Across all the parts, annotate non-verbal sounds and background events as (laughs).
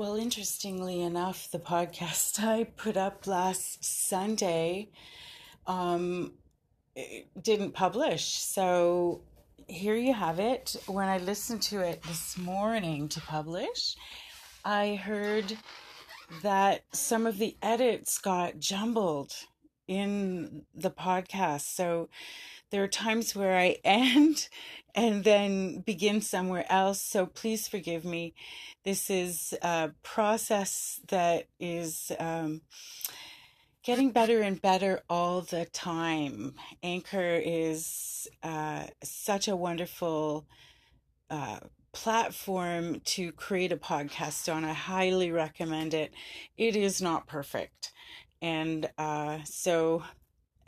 Well, interestingly enough, the podcast (laughs) I put up last Sunday um, didn't publish. So here you have it. When I listened to it this morning to publish, I heard that some of the edits got jumbled in the podcast. So there are times where I (laughs) end and then begin somewhere else. So please forgive me. This is a process that is um, getting better and better all the time. Anchor is uh, such a wonderful uh, platform to create a podcast on. I highly recommend it. It is not perfect. And uh, so,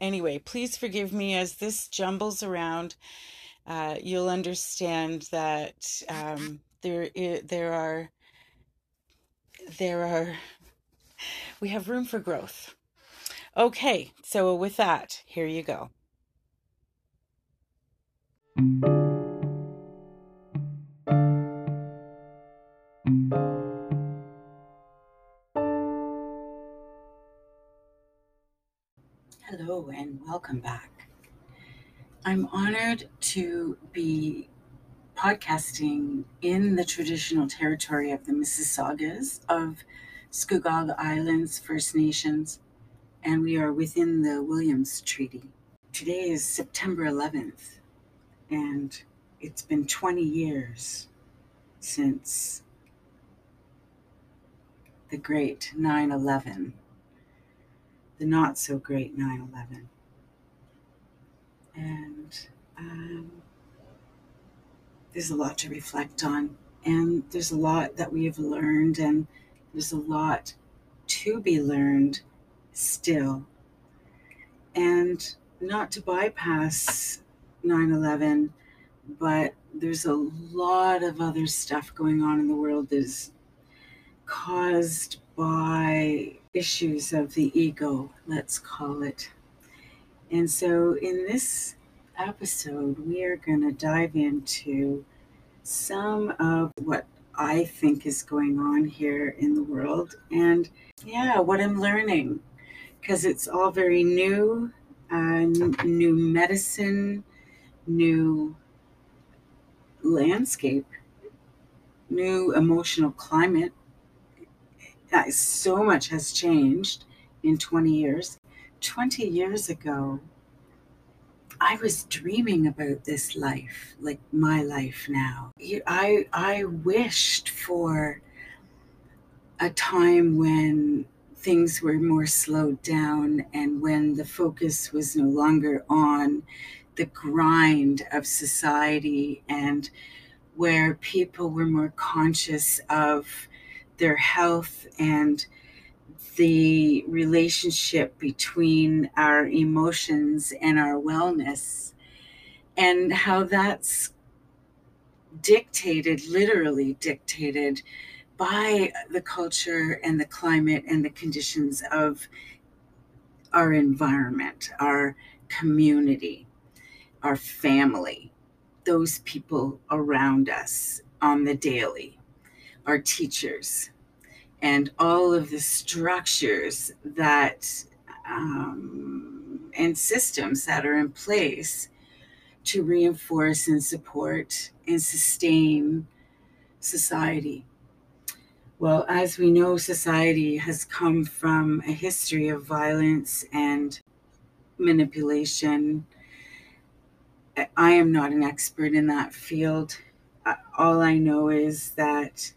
anyway, please forgive me as this jumbles around. Uh, you'll understand that um, there there are there are we have room for growth. Okay, so with that, here you go. And welcome back. I'm honored to be podcasting in the traditional territory of the Mississaugas of Scugog Islands First Nations, and we are within the Williams Treaty. Today is September 11th, and it's been 20 years since the great 9 11 the not so great 9 11. And um, there's a lot to reflect on, and there's a lot that we have learned, and there's a lot to be learned still. And not to bypass 9 11, but there's a lot of other stuff going on in the world that is caused by issues of the ego, let's call it. And so in this episode, we are going to dive into some of what I think is going on here in the world and, yeah, what I'm learning. Because it's all very new, uh, new medicine, new landscape, new emotional climate so much has changed in 20 years. 20 years ago, I was dreaming about this life, like my life now. I, I wished for a time when things were more slowed down and when the focus was no longer on the grind of society and where people were more conscious of their health and the relationship between our emotions and our wellness, and how that's dictated, literally dictated by the culture and the climate and the conditions of our environment, our community, our family, those people around us on the daily our teachers and all of the structures that um, and systems that are in place to reinforce and support and sustain society. Well, as we know, society has come from a history of violence and manipulation. I am not an expert in that field. All I know is that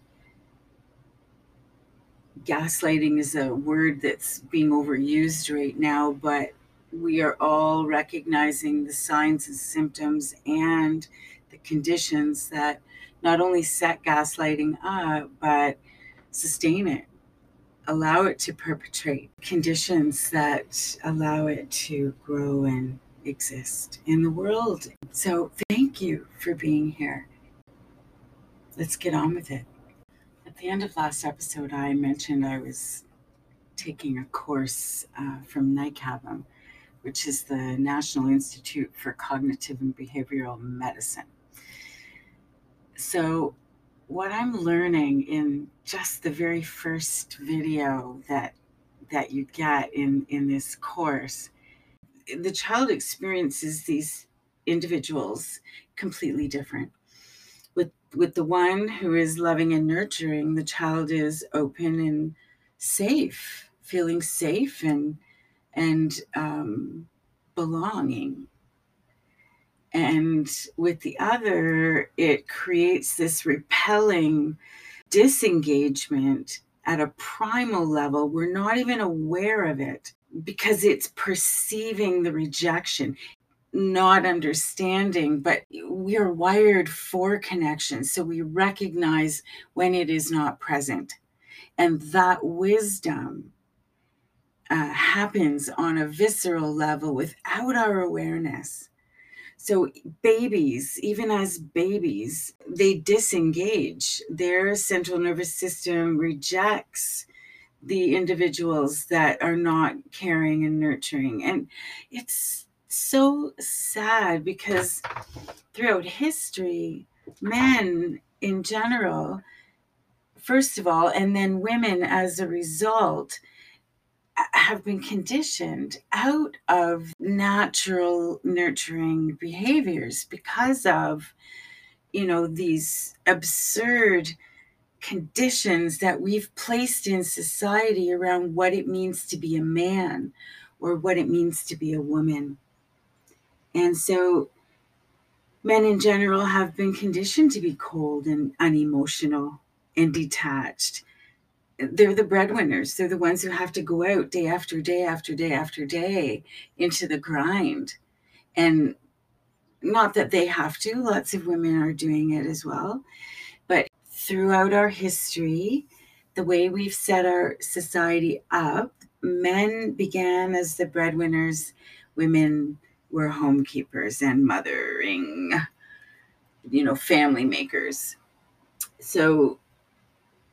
gaslighting is a word that's being overused right now, but we are all recognizing the signs and symptoms and the conditions that not only set gaslighting up, but sustain it, allow it to perpetrate conditions that allow it to grow and exist in the world. So, thank you for being here. Let's get on with it. At the end of last episode, I mentioned I was taking a course uh, from NICABM, which is the National Institute for Cognitive and Behavioral Medicine. So what I'm learning in just the very first video that that you get in in this course, the child experiences these individuals completely different. With the one who is loving and nurturing, the child is open and safe, feeling safe and and um, belonging and with the other, it creates this repelling disengagement at a primal level. We're not even aware of it because it's perceiving the rejection, not understanding, but we are wired for connection. So we recognize when it is not present. And that wisdom uh, happens on a visceral level without our awareness. So, babies, even as babies, they disengage. Their central nervous system rejects the individuals that are not caring and nurturing. And it's so sad because throughout history, men in general, first of all, and then women as a result, have been conditioned out of natural nurturing behaviors because of you know these absurd conditions that we've placed in society around what it means to be a man or what it means to be a woman and so men in general have been conditioned to be cold and unemotional and detached they're the breadwinners. They're the ones who have to go out day after day after day after day into the grind. And not that they have to, lots of women are doing it as well. But throughout our history, the way we've set our society up, men began as the breadwinners, women were homekeepers and mothering, you know, family makers. So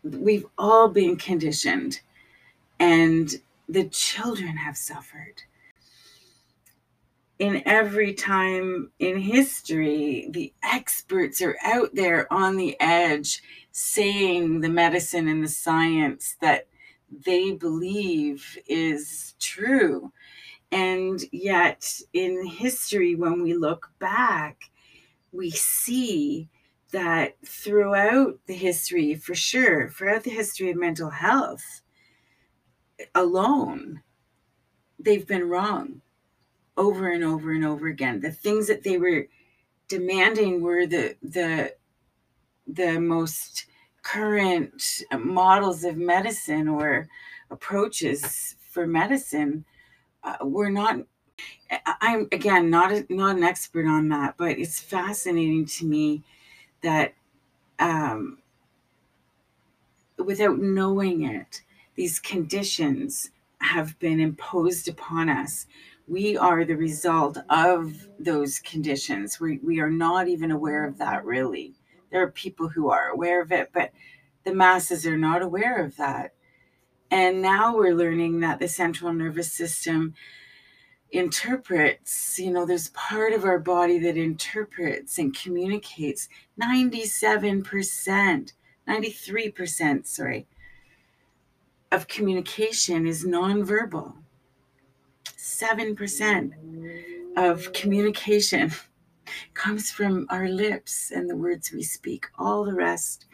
we've all been conditioned and the children have suffered in every time in history the experts are out there on the edge saying the medicine and the science that they believe is true and yet in history when we look back we see that throughout the history, for sure, throughout the history of mental health alone, they've been wrong over and over and over again. The things that they were demanding were the the the most current models of medicine or approaches for medicine uh, were not i'm again not a, not an expert on that but it's fascinating to me that um, without knowing it, these conditions have been imposed upon us. We are the result of those conditions. We, we are not even aware of that, really. There are people who are aware of it, but the masses are not aware of that. And now we're learning that the central nervous system interprets, you know, there's part of our body that interprets and communicates 97%, 93%, sorry, of communication is nonverbal. 7% of communication (laughs) comes from our lips and the words we speak. All the rest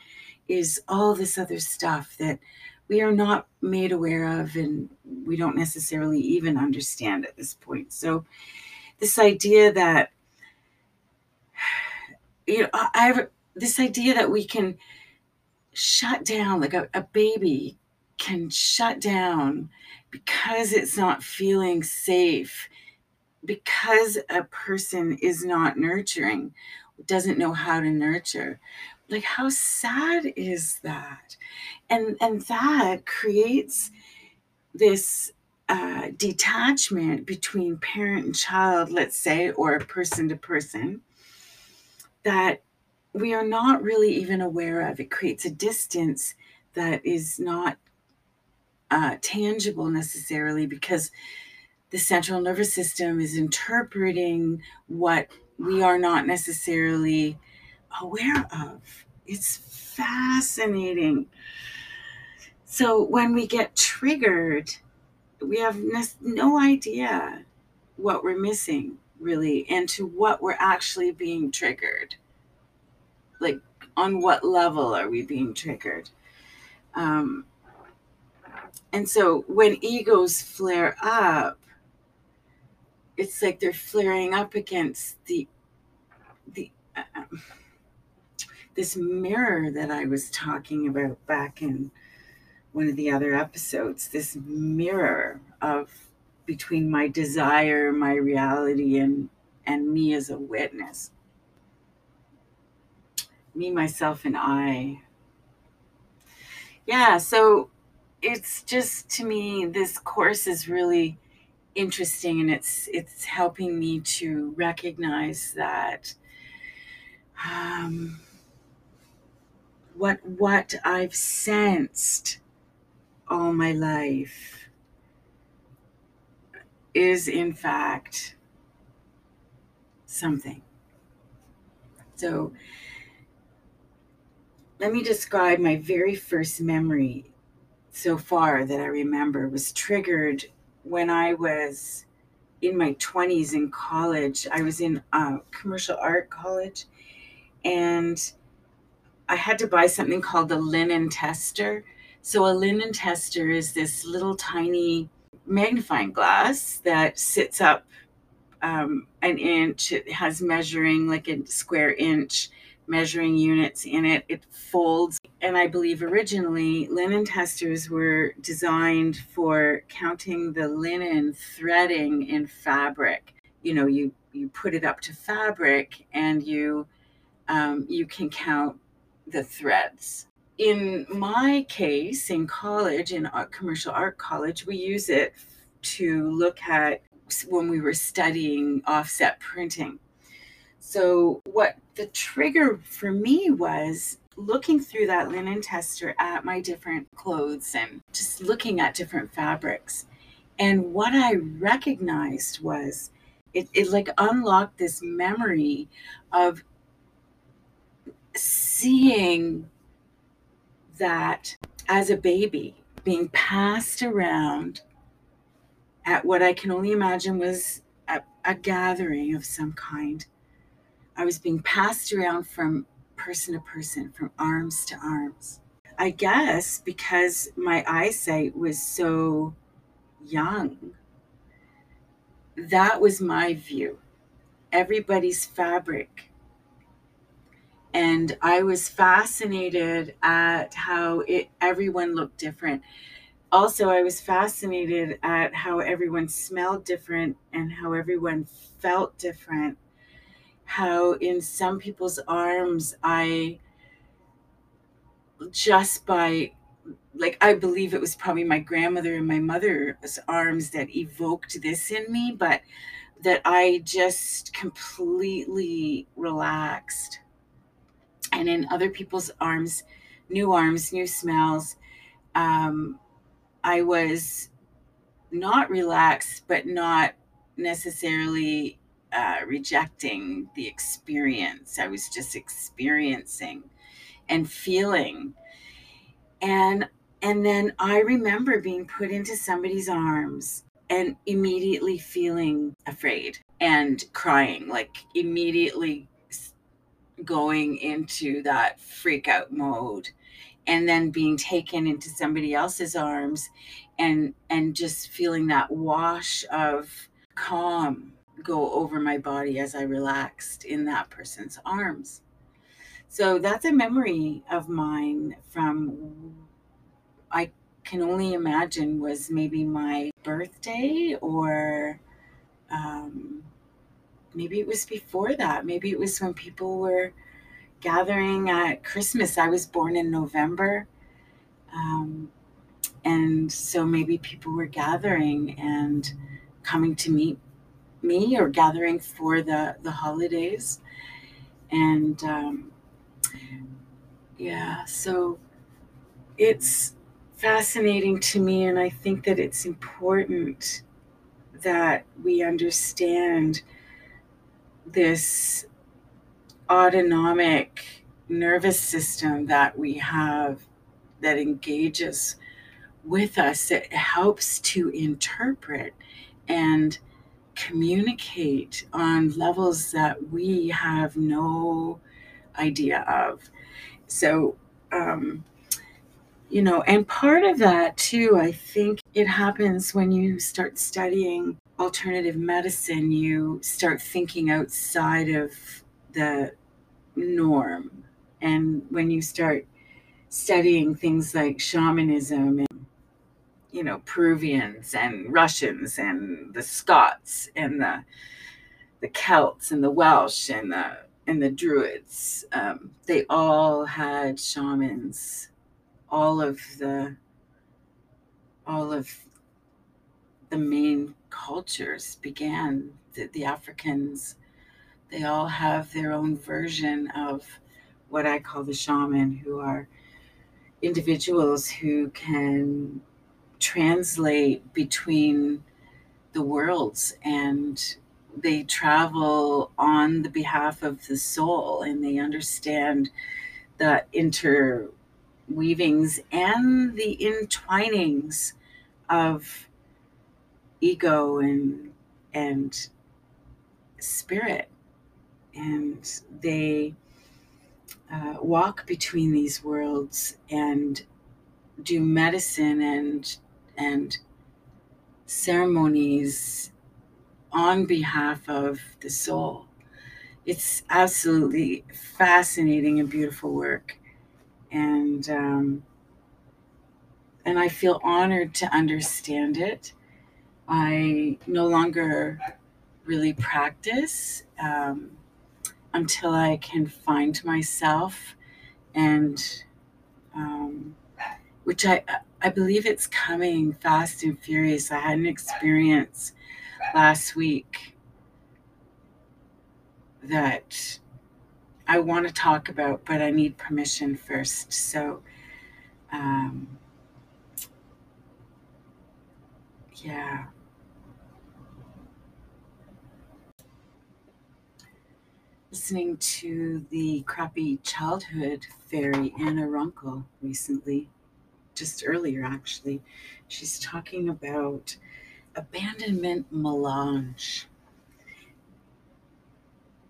is all this other stuff that we are not made aware of and we don't necessarily even understand at this point. So, this idea that, (sighs) you know, I this idea that we can shut down, like a, a baby can shut down because it's not feeling safe, because a person is not nurturing, doesn't know how to nurture like how sad is that? And and that creates this uh, detachment between parent and child let's say or person to person that we are not really even aware of. It creates a distance that is not uh, tangible necessarily because the central nervous system is interpreting what we are not necessarily aware of. It's fascinating. So when we get triggered, we have no idea what we're missing really and to what we're actually being triggered. Like on what level are we being triggered? Um, and so when egos flare up, it's like they're flaring up against the the uh, um, this mirror that I was talking about back in one of the other episodes. This mirror of between my desire, my reality, and and me as a witness. Me, myself, and I. Yeah, so it's just to me this course is really interesting and it's it's helping me to recognize that um, what what I've sensed all my life is in fact something. So let me describe my very first memory so far that I remember was triggered when I was in my 20s in college. I was in uh, commercial art college and I had to buy something called the linen tester. So, a linen tester is this little tiny magnifying glass that sits up um, an inch. It has measuring like a square inch measuring units in it. It folds. And I believe originally linen testers were designed for counting the linen threading in fabric. You know, you you put it up to fabric and you um, you can count the threads. In my case, in college, in art, commercial art college, we use it to look at when we were studying offset printing. So, what the trigger for me was looking through that linen tester at my different clothes and just looking at different fabrics. And what I recognized was it, it like unlocked this memory of seeing that as a baby being passed around at what I can only imagine was a, a gathering of some kind. I was being passed around from person to person, from arms to arms. I guess because my eyesight was so young, that was my view. Everybody's fabric and I was fascinated at how it everyone looked different. Also, I was fascinated at how everyone smelled different and how everyone felt different. How in some people's arms, I just by like I believe it was probably my grandmother and my mother's arms that evoked this in me, but that I just completely relaxed and in other people's arms, new arms, new smells. Um, I was not relaxed, but not necessarily uh, rejecting the experience. I was just experiencing and feeling. And and then I remember being put into somebody's arms and immediately feeling afraid and crying, like immediately going into that freak out mode and then being taken into somebody else's arms and and just feeling that wash of calm go over my body as I relaxed in that person's arms. So that's a memory of mine from I can only imagine was maybe my birthday or um, maybe it was before that. Maybe it was when people were gathering at Christmas. I was born in November. Um, and so maybe people were gathering and coming to meet me or gathering for the, the holidays. And um, yeah, so it's fascinating to me. And I think that it's important that we understand this autonomic nervous system that we have that engages with us, it helps to interpret and communicate on levels that we have no idea of. So, um, you know, and part of that too, I think it happens when you start studying alternative medicine, you start thinking outside of the norm. And when you start studying things like shamanism and you know Peruvians and Russians and the Scots and the the Celts and the Welsh and the and the Druids, um, they all had shamans. All of the all of the main cultures began the, the Africans. They all have their own version of what I call the shaman, who are individuals who can translate between the worlds and they travel on the behalf of the soul and they understand the interweavings and the entwinings of ego and and spirit and they uh, walk between these worlds and do medicine and and ceremonies on behalf of the soul. It's absolutely fascinating and beautiful work, and um, and I feel honored to understand it. I no longer really practice um, until I can find myself and um, which I I believe it's coming fast and furious. I had an experience last week that I want to talk about, but I need permission first. So, um, yeah. Listening to the crappy childhood fairy Anna Runkle recently just earlier, actually. She's talking about abandonment melange.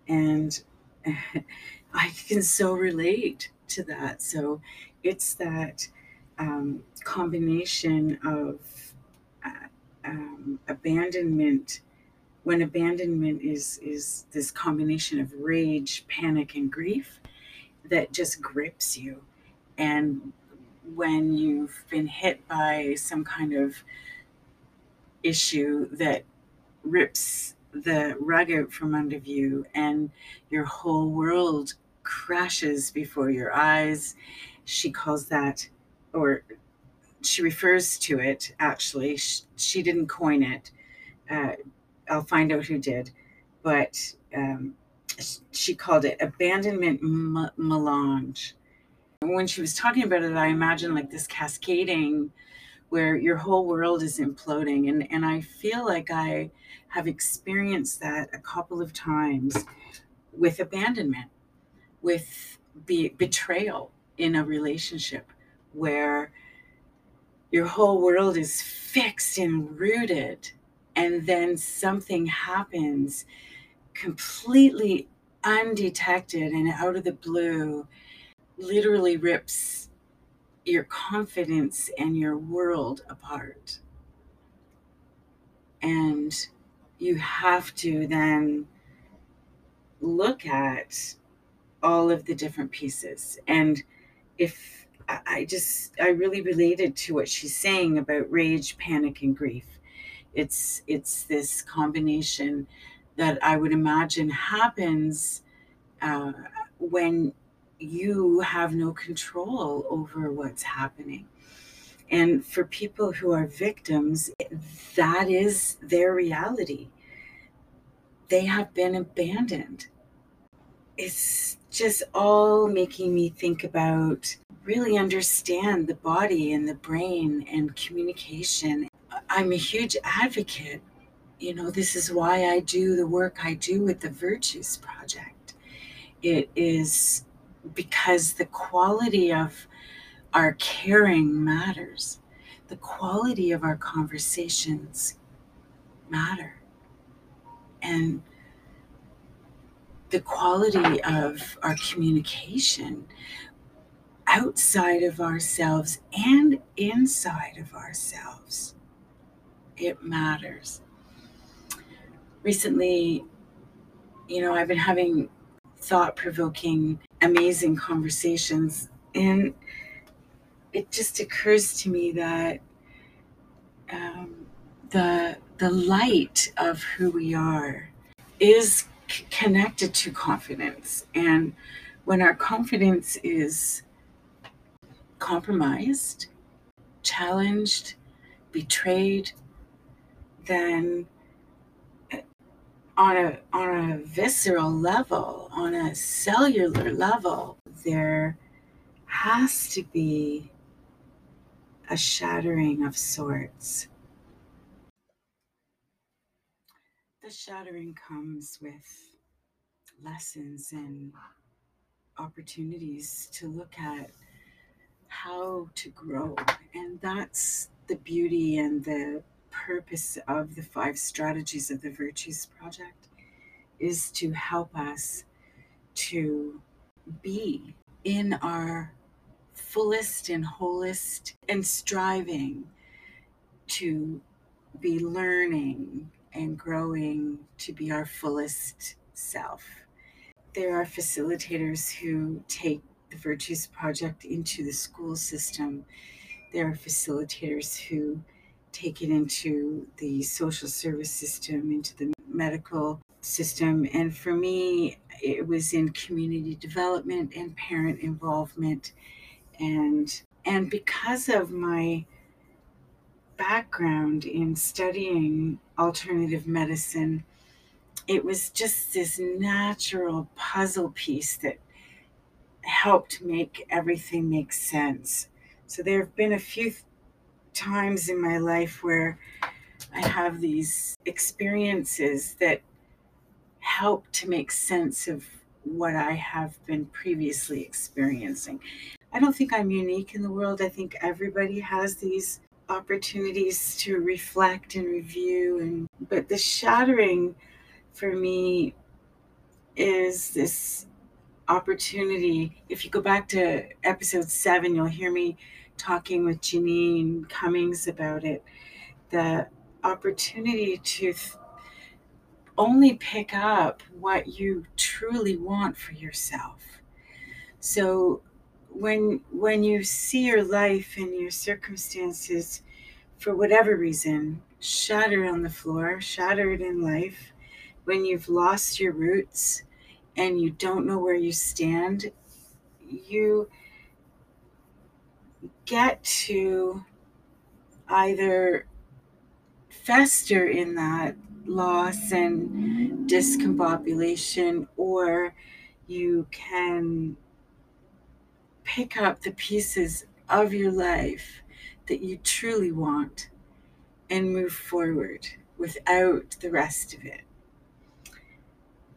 And (laughs) I can so relate to that. So it's that um, combination of uh, um, abandonment when abandonment is is this combination of rage panic and grief that just grips you and when you've been hit by some kind of issue that rips the rug out from under you and your whole world crashes before your eyes. She calls that, or she refers to it actually. She, she didn't coin it. Uh, I'll find out who did. But um, she called it abandonment m- melange when she was talking about it, I imagine like this cascading where your whole world is imploding. And, and I feel like I have experienced that a couple of times with abandonment, with be, betrayal in a relationship where your whole world is fixed and rooted. And then something happens completely undetected and out of the blue literally rips your confidence and your world apart. And you have to then look at all of the different pieces. And if I just, I really related to what she's saying about rage, panic, and grief. It's, it's this combination that I would imagine happens uh, when you have no control over what's happening. And for people who are victims, that is their reality. They have been abandoned. It's just all making me think about really understand the body and the brain and communication. I'm a huge advocate. You know, this is why I do the work I do with the Virtues Project. It is because the quality of our caring matters. The quality of our conversations matter. And the quality of our communication outside of ourselves and inside of ourselves. It matters. Recently, you know, I've been having thought provoking, amazing conversations, and it just occurs to me that um, the the light of who we are is c- connected to confidence, and when our confidence is compromised, challenged, betrayed, then uh, on a on a visceral level, on a cellular level, there has to be a shattering of sorts. The shattering comes with lessons and opportunities to look at how to grow. And that's the beauty and the purpose of the five strategies of the Virtues Project is to help us to be in our fullest and wholest and striving to be learning and growing to be our fullest self. There are facilitators who take the Virtues Project into the school system. There are facilitators who take it into the social service system, into the medical system. And for me, it was in community development and parent involvement. And and because of my background in studying alternative medicine, it was just this natural puzzle piece that helped make everything make sense. So there have been a few times in my life where I have these experiences that help to make sense of what I have been previously experiencing. I don't think I'm unique in the world. I think everybody has these opportunities to reflect and review and but the shattering for me is this opportunity. If you go back to episode seven, you'll hear me talking with Janine Cummings about it. The opportunity to th- only pick up what you truly want for yourself. So when when you see your life and your circumstances for whatever reason shattered on the floor, shattered in life, when you've lost your roots, and you don't know where you stand, you get to either fester in that loss and discombobulation, or you can pick up the pieces of your life that you truly want and move forward without the rest of it.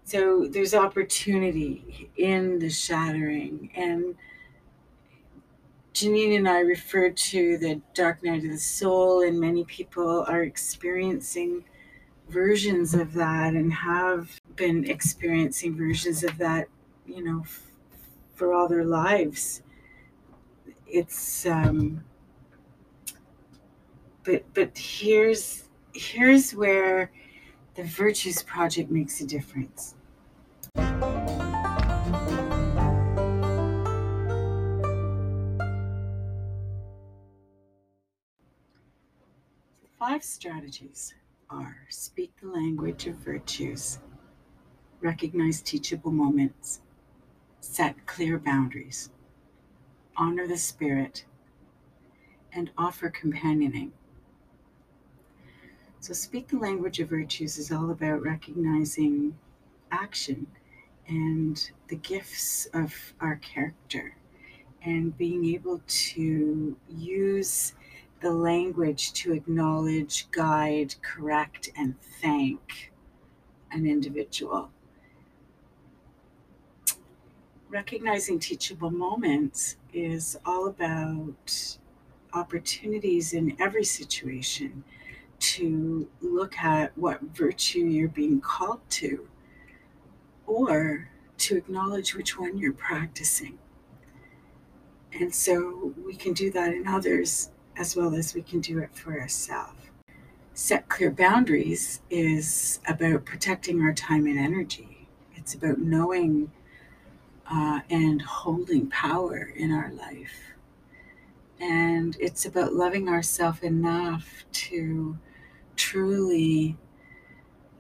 So there's opportunity in the shattering. And Janine and I refer to the dark night of the soul, and many people are experiencing versions of that and have been experiencing versions of that, you know, f- for all their lives. It's um but but here's here's where the virtues project makes a difference Five strategies are speak the language of virtues, recognize teachable moments, set clear boundaries, honor the spirit, and offer companioning. So, speak the language of virtues is all about recognizing action and the gifts of our character and being able to use the language to acknowledge, guide, correct, and thank an individual. recognizing teachable moments is all about opportunities in every situation to look at what virtue you're being called to or to acknowledge which one you're practicing. And so we can do that in others as well as we can do it for ourselves. Set clear boundaries is about protecting our time and energy. It's about knowing uh, and holding power in our life. And it's about loving ourselves enough to truly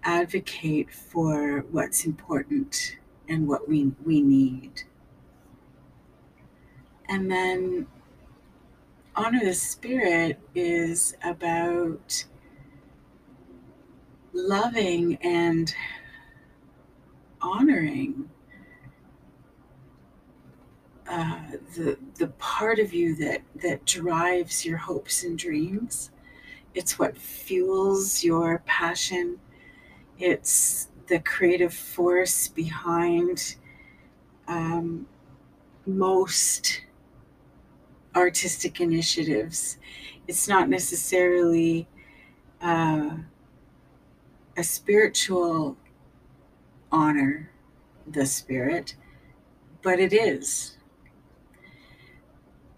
advocate for what's important and what we, we need. And then honor the spirit is about loving and honoring uh, the the part of you that that drives your hopes and dreams. It's what fuels your passion. It's the creative force behind um, most artistic initiatives. It's not necessarily uh, a spiritual honor, the spirit, but it is.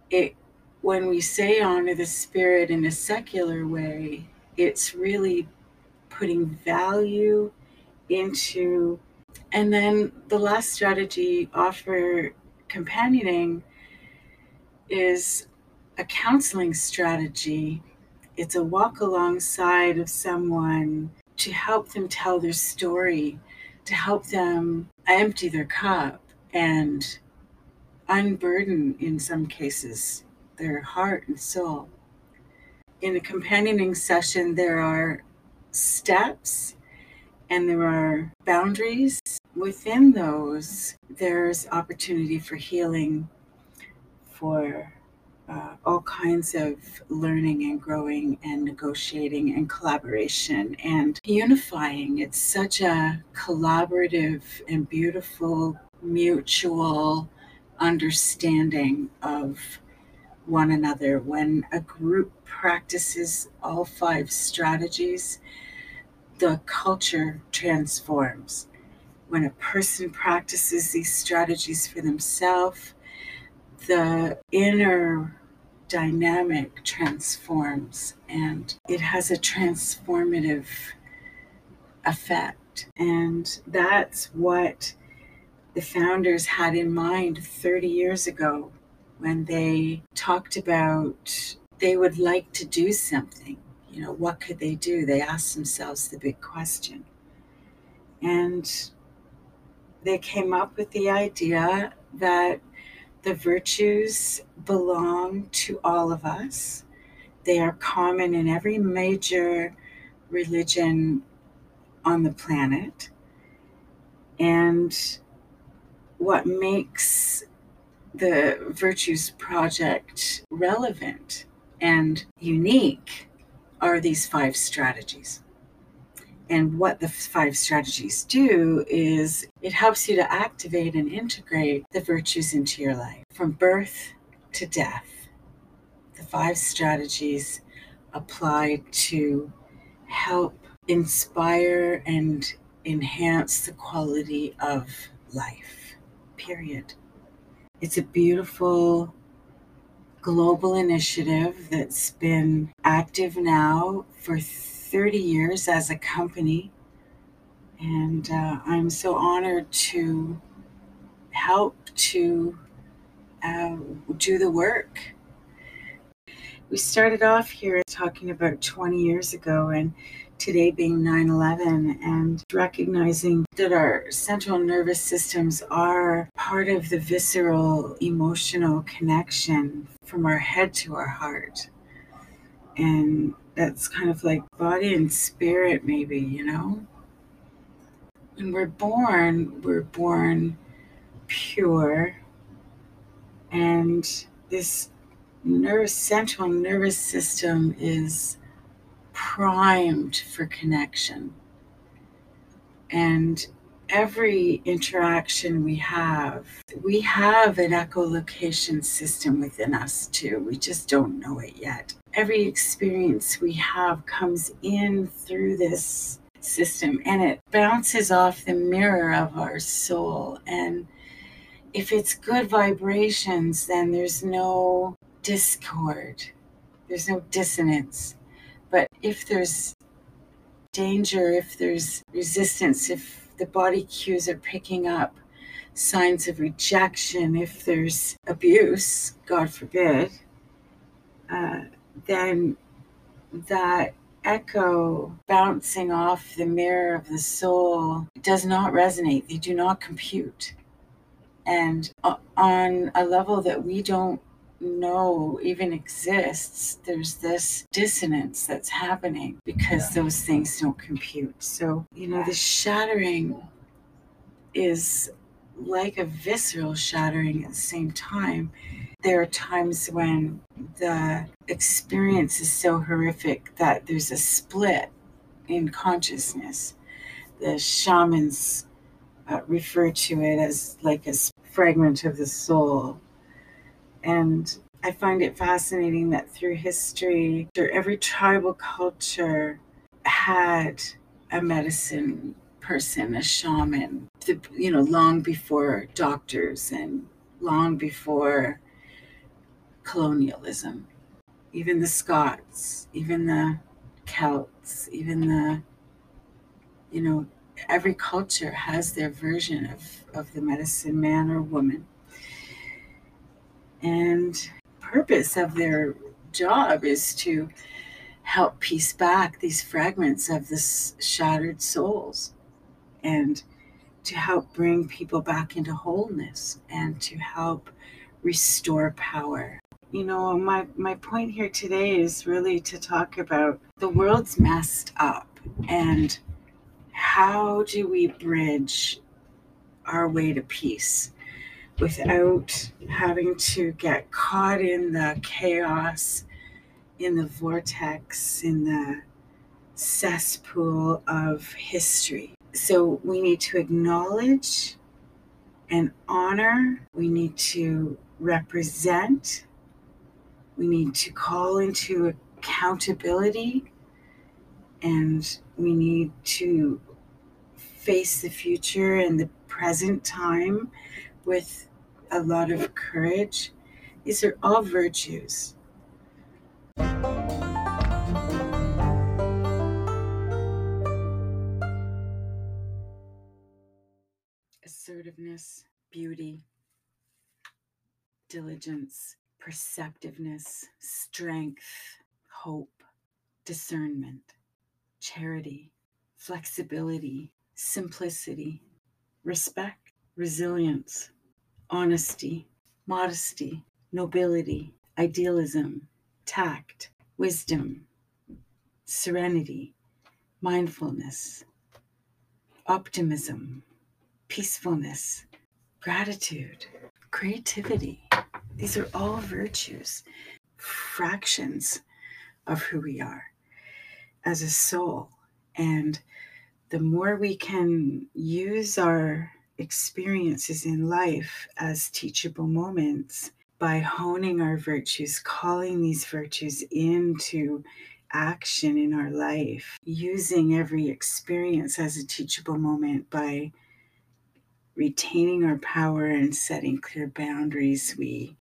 It when we say honor the spirit in a secular way, it's really putting value into and then the last strategy offer companioning is a counseling strategy. It's a walk alongside of someone to help them tell their story, to help them empty their cup and unburden, in some cases, their heart and soul. In a companioning session, there are steps and there are boundaries. Within those, there's opportunity for healing, for uh, all kinds of learning and growing and negotiating and collaboration and unifying. It's such a collaborative and beautiful mutual understanding of one another. When a group practices all five strategies, the culture transforms. When a person practices these strategies for themselves, the inner dynamic transforms and it has a transformative effect. And that's what the founders had in mind 30 years ago when they talked about they would like to do something. You know, what could they do? They asked themselves the big question. And they came up with the idea that the virtues belong to all of us. They are common in every major religion on the planet. And what makes the Virtues Project relevant and unique are these five strategies. And what the five strategies do is it helps you to activate and integrate the virtues into your life from birth to death. The five strategies apply to help inspire and enhance the quality of life, period. It's a beautiful global initiative that's been active now for 30 years as a company. And uh, I'm so honored to help to uh, do the work. We started off here talking about 20 years ago, and today being 9 11, and recognizing that our central nervous systems are part of the visceral emotional connection from our head to our heart. And that's kind of like body and spirit, maybe, you know? When we're born, we're born pure, and this nervous central nervous system is primed for connection. And every interaction we have, we have an echolocation system within us too. We just don't know it yet. Every experience we have comes in through this system and it bounces off the mirror of our soul. And if it's good vibrations, then there's no discord, there's no dissonance. But if there's danger, if there's resistance, if the body cues are picking up signs of rejection, if there's abuse, God forbid, uh, then that echo bouncing off the mirror of the soul does not resonate. They do not compute. And on a level that we don't know even exists, there's this dissonance that's happening because those things don't compute. So, you know, the shattering is like a visceral shattering at the same time. There are times when the experience is so horrific that there's a split in consciousness. The shamans uh, refer to it as like a fragment of the soul. And I find it fascinating that through history, every tribal culture had a medicine person, a shaman, you know, long before doctors and long before colonialism. Even the Scots, even the Celts, even the, you know, every culture has their version of, of the medicine man or woman. And purpose of their job is to help piece back these fragments of this shattered souls and to help bring people back into wholeness and to help restore power. You know, my, my point here today is really to talk about the world's messed up and how do we bridge our way to peace without having to get caught in the chaos, in the vortex, in the cesspool of history? So we need to acknowledge and honor, we need to represent, we need to call into accountability, and we need to face the future and the present time with a lot of courage. These are all virtues. assertiveness, beauty, diligence, perceptiveness, strength, hope, discernment, charity, flexibility, simplicity, respect, resilience, honesty, modesty, nobility, idealism, tact, wisdom, serenity, mindfulness, optimism, peacefulness, gratitude, creativity. These are all virtues, fractions of who we are as a soul. And the more we can use our experiences in life as teachable moments by honing our virtues, calling these virtues into action in our life, using every experience as a teachable moment by retaining our power and setting clear boundaries. We,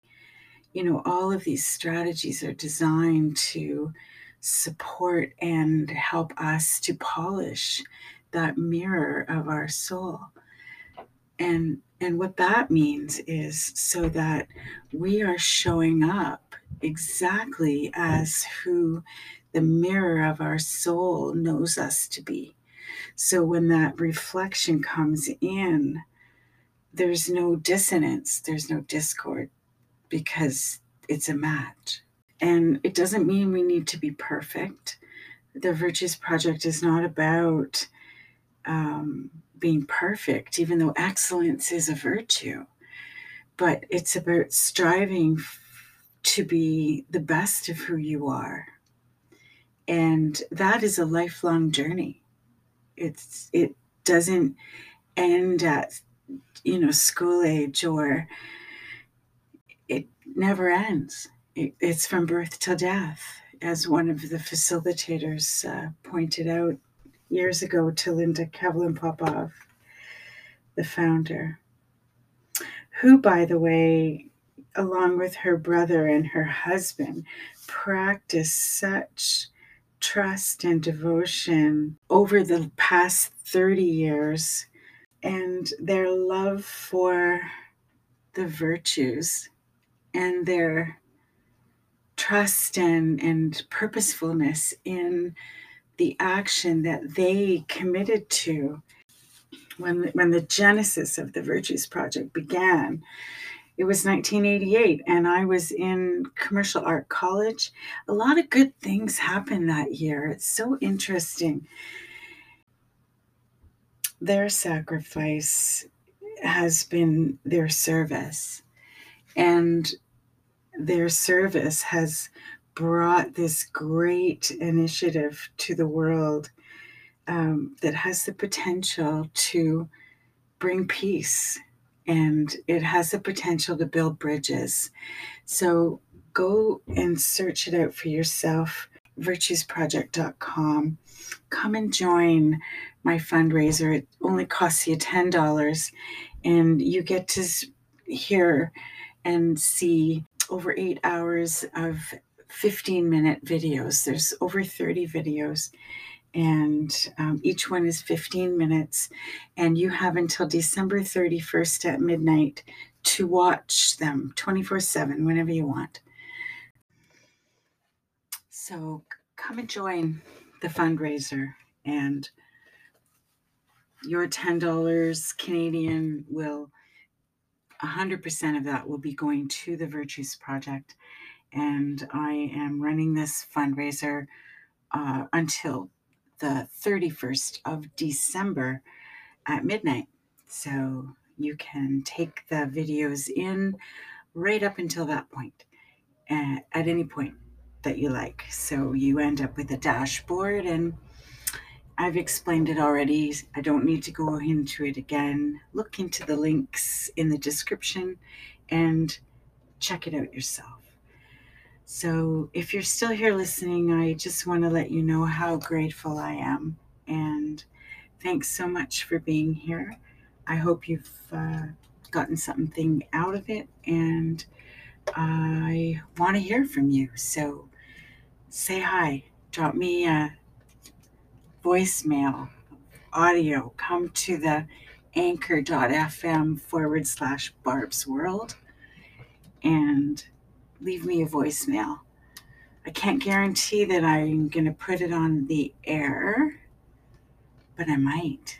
you know, all of these strategies are designed to support and help us to polish that mirror of our soul. And and what that means is so that we are showing up exactly as who the mirror of our soul knows us to be. So when that reflection comes in, there's no dissonance, there's no discord because it's a match. And it doesn't mean we need to be perfect. The Virtues Project is not about um, being perfect, even though excellence is a virtue, but it's about striving to be the best of who you are. And that is a lifelong journey. It's, it doesn't end at, you know, school age or never ends. It, it's from birth till death, as one of the facilitators uh, pointed out years ago to Linda Kavelin Popov, the founder, who, by the way, along with her brother and her husband, practiced such trust and devotion over the past 30 years and their love for the virtues and their trust and, and purposefulness in the action that they committed to when, when the genesis of the Virtues Project began. It was 1988, and I was in commercial art college. A lot of good things happened that year. It's so interesting. Their sacrifice has been their service, and their service has brought this great initiative to the world um, that has the potential to bring peace and it has the potential to build bridges. So go and search it out for yourself virtuesproject.com. Come and join my fundraiser. It only costs you $10 and you get to hear and see over eight hours of 15 minute videos. There's over 30 videos and um, each one is 15 minutes and you have until december 31st at midnight to watch them 24 7 whenever you want so come and join the fundraiser and your $10 canadian will 100% of that will be going to the virtues project and i am running this fundraiser uh, until the 31st of December at midnight. So you can take the videos in right up until that point, at any point that you like. So you end up with a dashboard, and I've explained it already. I don't need to go into it again. Look into the links in the description and check it out yourself. So, if you're still here listening, I just want to let you know how grateful I am. And thanks so much for being here. I hope you've uh, gotten something out of it. And I want to hear from you. So, say hi. Drop me a voicemail, audio. Come to the anchor.fm forward slash Barb's World. And leave me a voicemail. I can't guarantee that I'm going to put it on the air, but I might.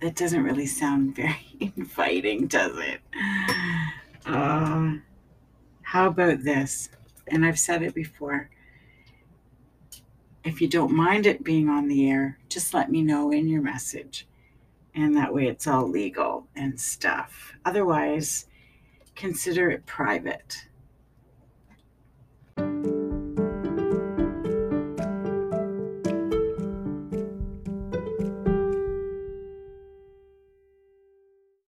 That doesn't really sound (laughs) very inviting, does it? Uh, how about this? and I've said it before, if you don't mind it being on the air, just let me know in your message. And that way it's all legal and stuff. Otherwise, consider it private.